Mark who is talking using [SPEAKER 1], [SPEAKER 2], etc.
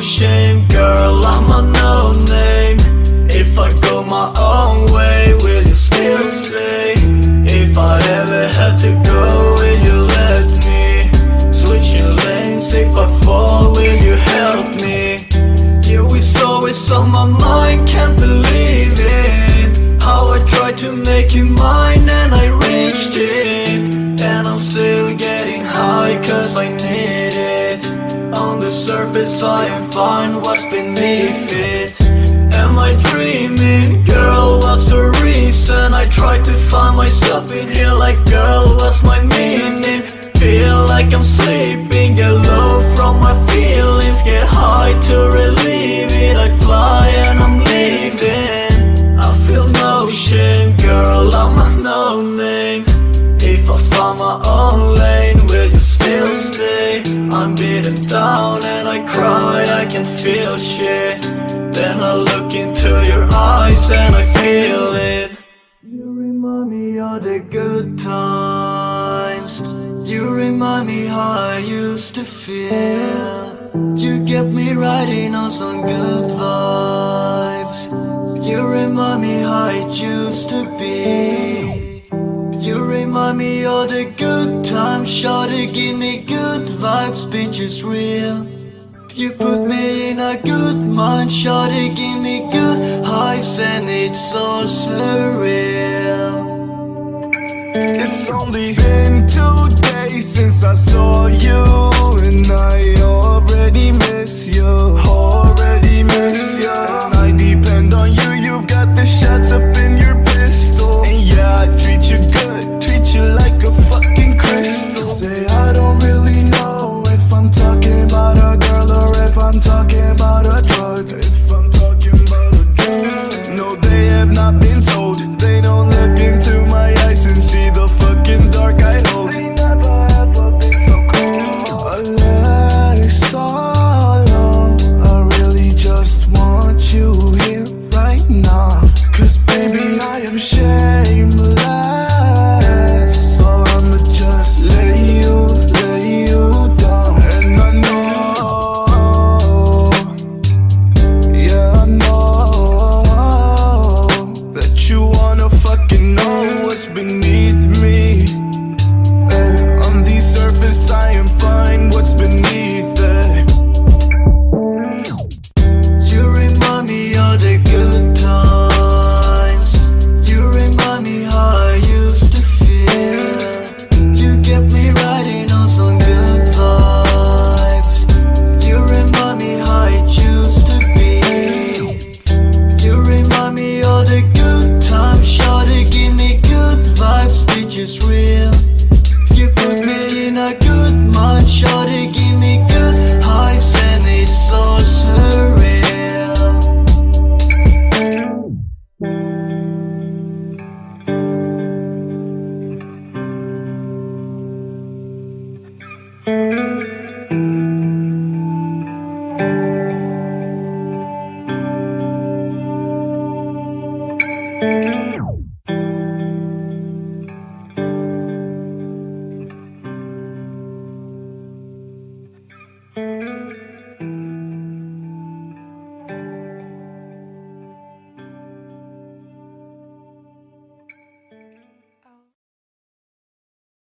[SPEAKER 1] shame, girl, I'm a no name. If I go my own way, will you still stay? If I ever have to go, will you let me? Switching lanes, if I fall, will you help me? You is always on my mind, can't believe it. How I tried to make you mine and I reached it. And I'm still getting high cause I need like I'm sleeping, get low from my feelings. Get high to relieve it, I fly and I'm leaving. I feel no shame, girl, I'm a no name. If I find my own lane, will you still stay? I'm beaten down and I cry, I can feel shit. Then I look into your eyes and I feel it. You remind me of the good times You remind me how I used to feel. You get me riding on some good vibes. You remind me how it used to be. You remind me of the good times. Shawty give me good vibes, bitch it's real. You put me in a good mind, shawty give me good highs and it's all surreal
[SPEAKER 2] It's only been two days since I saw you